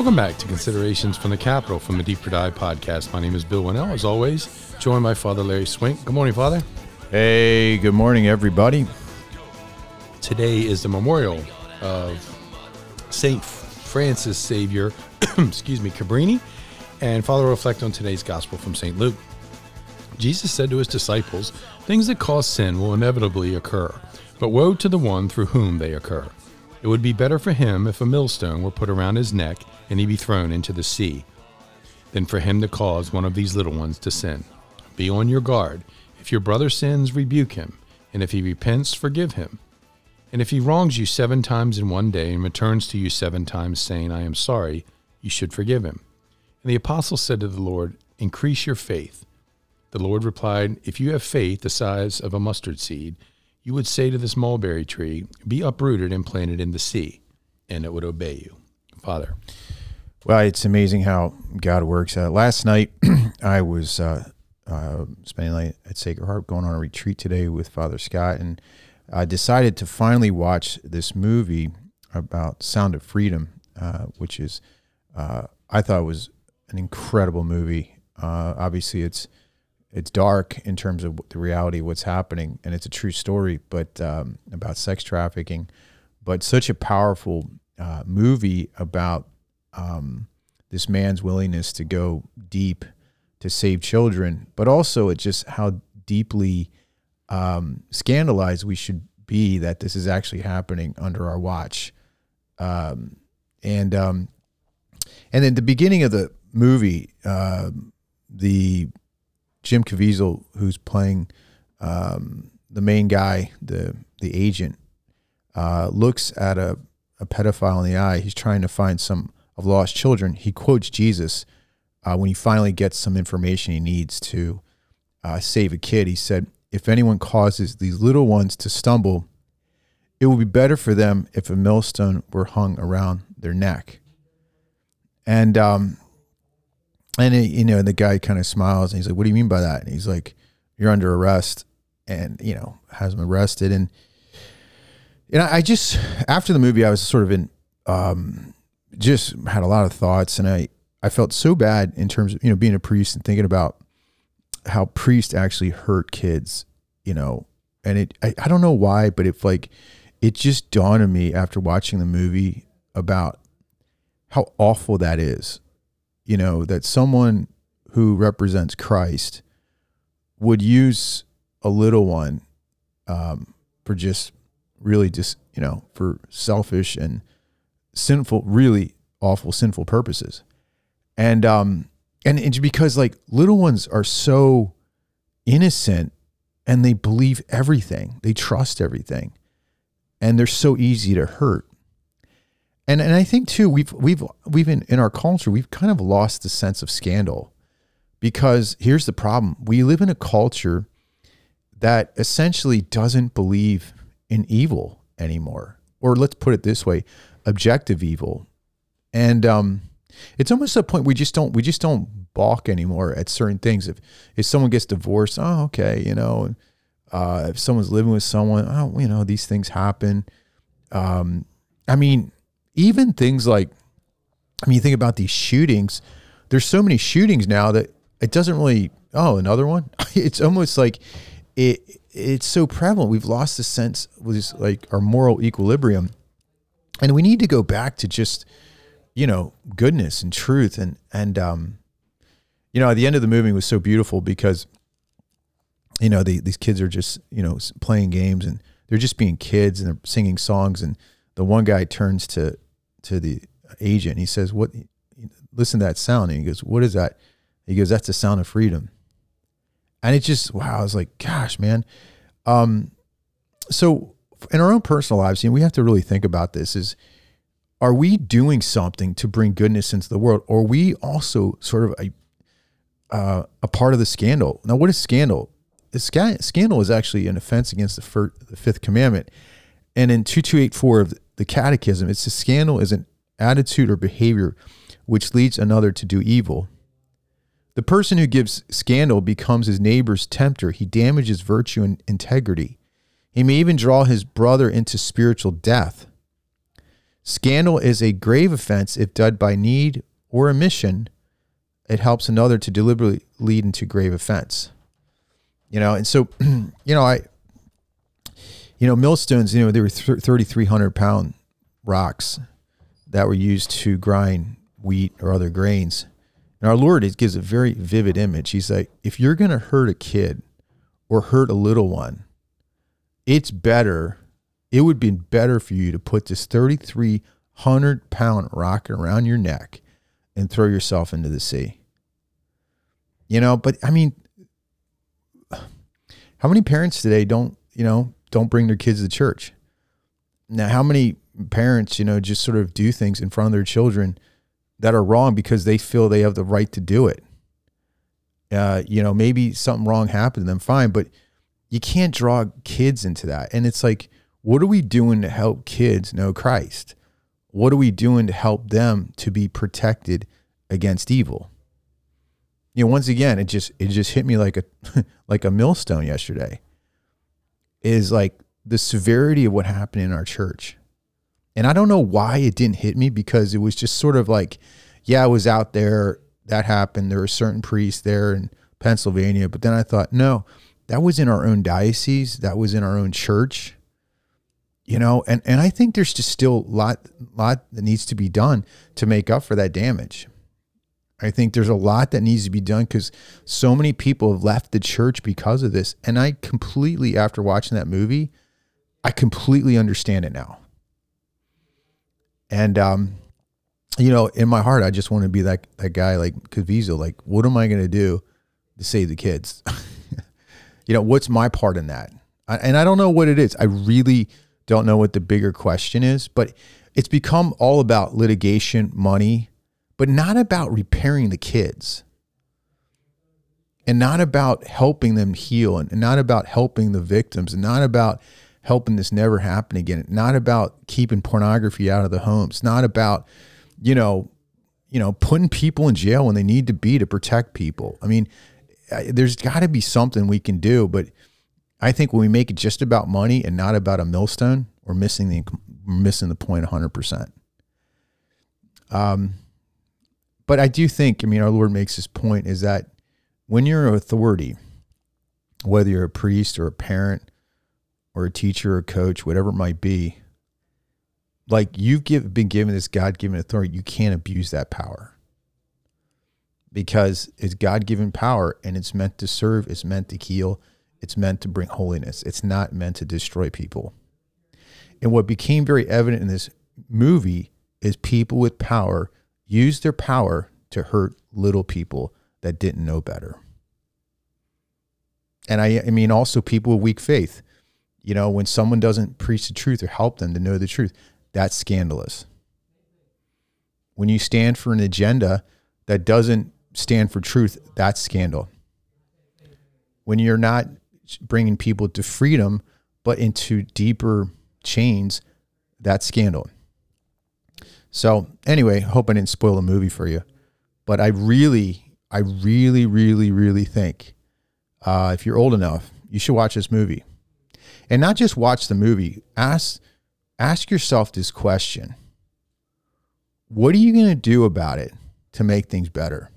Welcome back to Considerations from the Capitol from the Deeper Dive podcast. My name is Bill Wannall, as always, joined by Father Larry Swink. Good morning, Father. Hey, good morning, everybody. Today is the memorial of Saint Frances Xavier, excuse me, Cabrini, and Father reflect on today's gospel from St. Luke. Jesus said to his disciples, Things that cause sin will inevitably occur, but woe to the one through whom they occur. It would be better for him if a millstone were put around his neck and he be thrown into the sea, than for him to cause one of these little ones to sin. Be on your guard. If your brother sins, rebuke him, and if he repents, forgive him. And if he wrongs you seven times in one day and returns to you seven times, saying, I am sorry, you should forgive him. And the apostle said to the Lord, Increase your faith. The Lord replied, If you have faith the size of a mustard seed, you would say to this mulberry tree, Be uprooted and planted in the sea, and it would obey you. Father. Well, it's amazing how God works. Uh, last night, I was uh, uh, spending night at Sacred Heart, going on a retreat today with Father Scott, and I decided to finally watch this movie about Sound of Freedom, uh, which is, uh, I thought was an incredible movie. Uh, obviously, it's it's dark in terms of the reality of what's happening, and it's a true story, but um, about sex trafficking. But such a powerful uh, movie about um, this man's willingness to go deep to save children, but also it just how deeply um, scandalized we should be that this is actually happening under our watch. Um, and um, and then the beginning of the movie, uh, the Jim Caviezel, who's playing um, the main guy, the the agent, uh, looks at a, a pedophile in the eye. He's trying to find some of lost children. He quotes Jesus uh, when he finally gets some information he needs to uh, save a kid. He said, "If anyone causes these little ones to stumble, it would be better for them if a millstone were hung around their neck." And um, and it, you know, the guy kind of smiles and he's like, "What do you mean by that?" And he's like, "You're under arrest," and you know, has him arrested. And and I just after the movie, I was sort of in, um, just had a lot of thoughts, and I I felt so bad in terms of you know being a priest and thinking about how priests actually hurt kids, you know, and it I, I don't know why, but it's like it just dawned on me after watching the movie about how awful that is you know, that someone who represents Christ would use a little one um, for just really just, you know, for selfish and sinful, really awful, sinful purposes. And, um, and it's because like little ones are so innocent and they believe everything, they trust everything, and they're so easy to hurt and and I think too we've we've we've in, in our culture we've kind of lost the sense of scandal because here's the problem. We live in a culture that essentially doesn't believe in evil anymore. Or let's put it this way objective evil. And um, it's almost a point we just don't we just don't balk anymore at certain things. If if someone gets divorced oh okay you know uh, if someone's living with someone oh you know these things happen. Um, i mean even things like, I mean, you think about these shootings, there's so many shootings now that it doesn't really, oh, another one? it's almost like it, it's so prevalent. We've lost the sense with like our moral equilibrium. And we need to go back to just, you know, goodness and truth. And, and, um, you know, at the end of the movie was so beautiful because, you know, the, these kids are just, you know, playing games and they're just being kids and they're singing songs. And the one guy turns to to the agent. He says, "What? Listen to that sound." And he goes, "What is that?" He goes, "That's the sound of freedom." And it just wow, I was like, "Gosh, man." Um, so in our own personal lives, you know, we have to really think about this: is are we doing something to bring goodness into the world, or are we also sort of a uh, a part of the scandal? Now, what is scandal? The scandal is actually an offense against the, the fifth commandment. And in 2284 of The catechism. It's a scandal is an attitude or behavior which leads another to do evil. The person who gives scandal becomes his neighbor's tempter. He damages virtue and integrity. He may even draw his brother into spiritual death. Scandal is a grave offense if done by need or omission. It helps another to deliberately lead into grave offense. You know, and so, you know, I, you know, millstones, you know, they were 3,300 pound rocks that were used to grind wheat or other grains. And our Lord gives a very vivid image. He's like, if you're going to hurt a kid or hurt a little one, it's better, it would be better for you to put this 3,300 pound rock around your neck and throw yourself into the sea. You know, but I mean, how many parents today don't, you know, don't bring their kids to church? Now, how many parents, you know, just sort of do things in front of their children that are wrong because they feel they have the right to do it? Uh, you know, maybe something wrong happened to them, fine, but you can't draw kids into that. And it's like, what are we doing to help kids know Christ? What are we doing to help them to be protected against evil? You know, once again, it just it just hit me like a like a millstone yesterday. Is like the severity of what happened in our church. And I don't know why it didn't hit me because it was just sort of like, yeah, I was out there, that happened. There were certain priests there in Pennsylvania, but then I thought, no, that was in our own diocese, that was in our own church. You know, and, and I think there's just still a lot lot that needs to be done to make up for that damage. I think there's a lot that needs to be done because so many people have left the church because of this. And I completely, after watching that movie, I completely understand it now. And um, you know, in my heart, I just want to be that that guy like Caviezel. Like, what am I going to do to save the kids? you know, what's my part in that? I, and I don't know what it is. I really don't know what the bigger question is. But it's become all about litigation, money, but not about repairing the kids, and not about helping them heal, and not about helping the victims, and not about helping this never happen again. Not about keeping pornography out of the homes. Not about, you know, you know, putting people in jail when they need to be to protect people. I mean, there's got to be something we can do, but I think when we make it just about money and not about a millstone, we're missing the missing the point 100%. Um, but I do think, I mean, our Lord makes this point is that when you're an authority, whether you're a priest or a parent or a teacher or a coach, whatever it might be, like you've give, been given this God given authority, you can't abuse that power because it's God given power and it's meant to serve, it's meant to heal, it's meant to bring holiness. It's not meant to destroy people. And what became very evident in this movie is people with power use their power to hurt little people that didn't know better. And I, I mean, also people with weak faith you know, when someone doesn't preach the truth or help them to know the truth, that's scandalous. When you stand for an agenda that doesn't stand for truth, that's scandal. When you're not bringing people to freedom, but into deeper chains, that's scandal. So, anyway, hope I didn't spoil the movie for you. But I really, I really, really, really think uh, if you're old enough, you should watch this movie and not just watch the movie. Ask ask yourself this question. What are you going to do about it to make things better?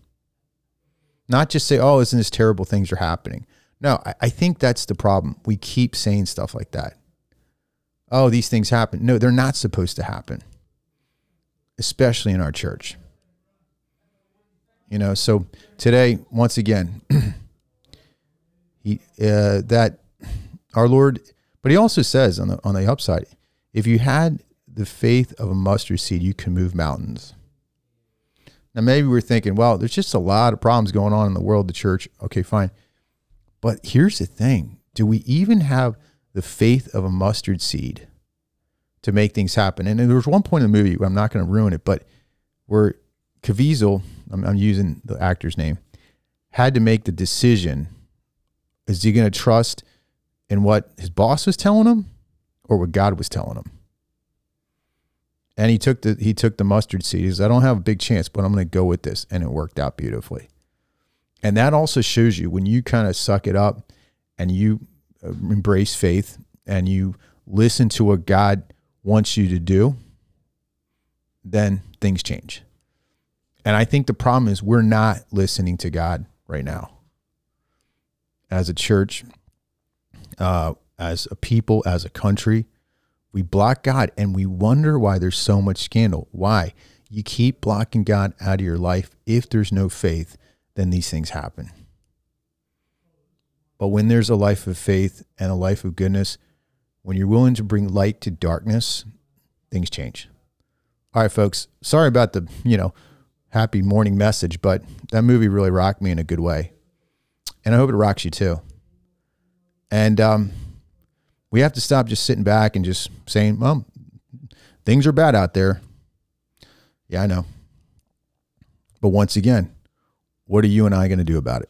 Not just say, oh, isn't this terrible things are happening? No, I, I think that's the problem. We keep saying stuff like that. Oh, these things happen. No, they're not supposed to happen, especially in our church. You know, so today, once again, he, uh, that our Lord but he also says on the on the upside, if you had the faith of a mustard seed, you can move mountains. Now maybe we're thinking, well, there's just a lot of problems going on in the world, the church. Okay, fine. But here's the thing. Do we even have the faith of a mustard seed to make things happen? And there was one point in the movie, I'm not going to ruin it, but where Caviezel, I'm, I'm using the actor's name, had to make the decision. Is he going to trust in what his boss was telling him or what God was telling him. And he took the he took the mustard seed. He says, I don't have a big chance, but I'm going to go with this. And it worked out beautifully. And that also shows you when you kind of suck it up and you uh, embrace faith and you listen to what God wants you to do, then things change. And I think the problem is we're not listening to God right now. As a church, uh, as a people, as a country, we block God and we wonder why there's so much scandal. Why? You keep blocking God out of your life. If there's no faith, then these things happen. But when there's a life of faith and a life of goodness, when you're willing to bring light to darkness, things change. All right, folks. Sorry about the, you know, happy morning message, but that movie really rocked me in a good way. And I hope it rocks you too. And um, we have to stop just sitting back and just saying, well, things are bad out there. Yeah, I know. But once again, what are you and I going to do about it?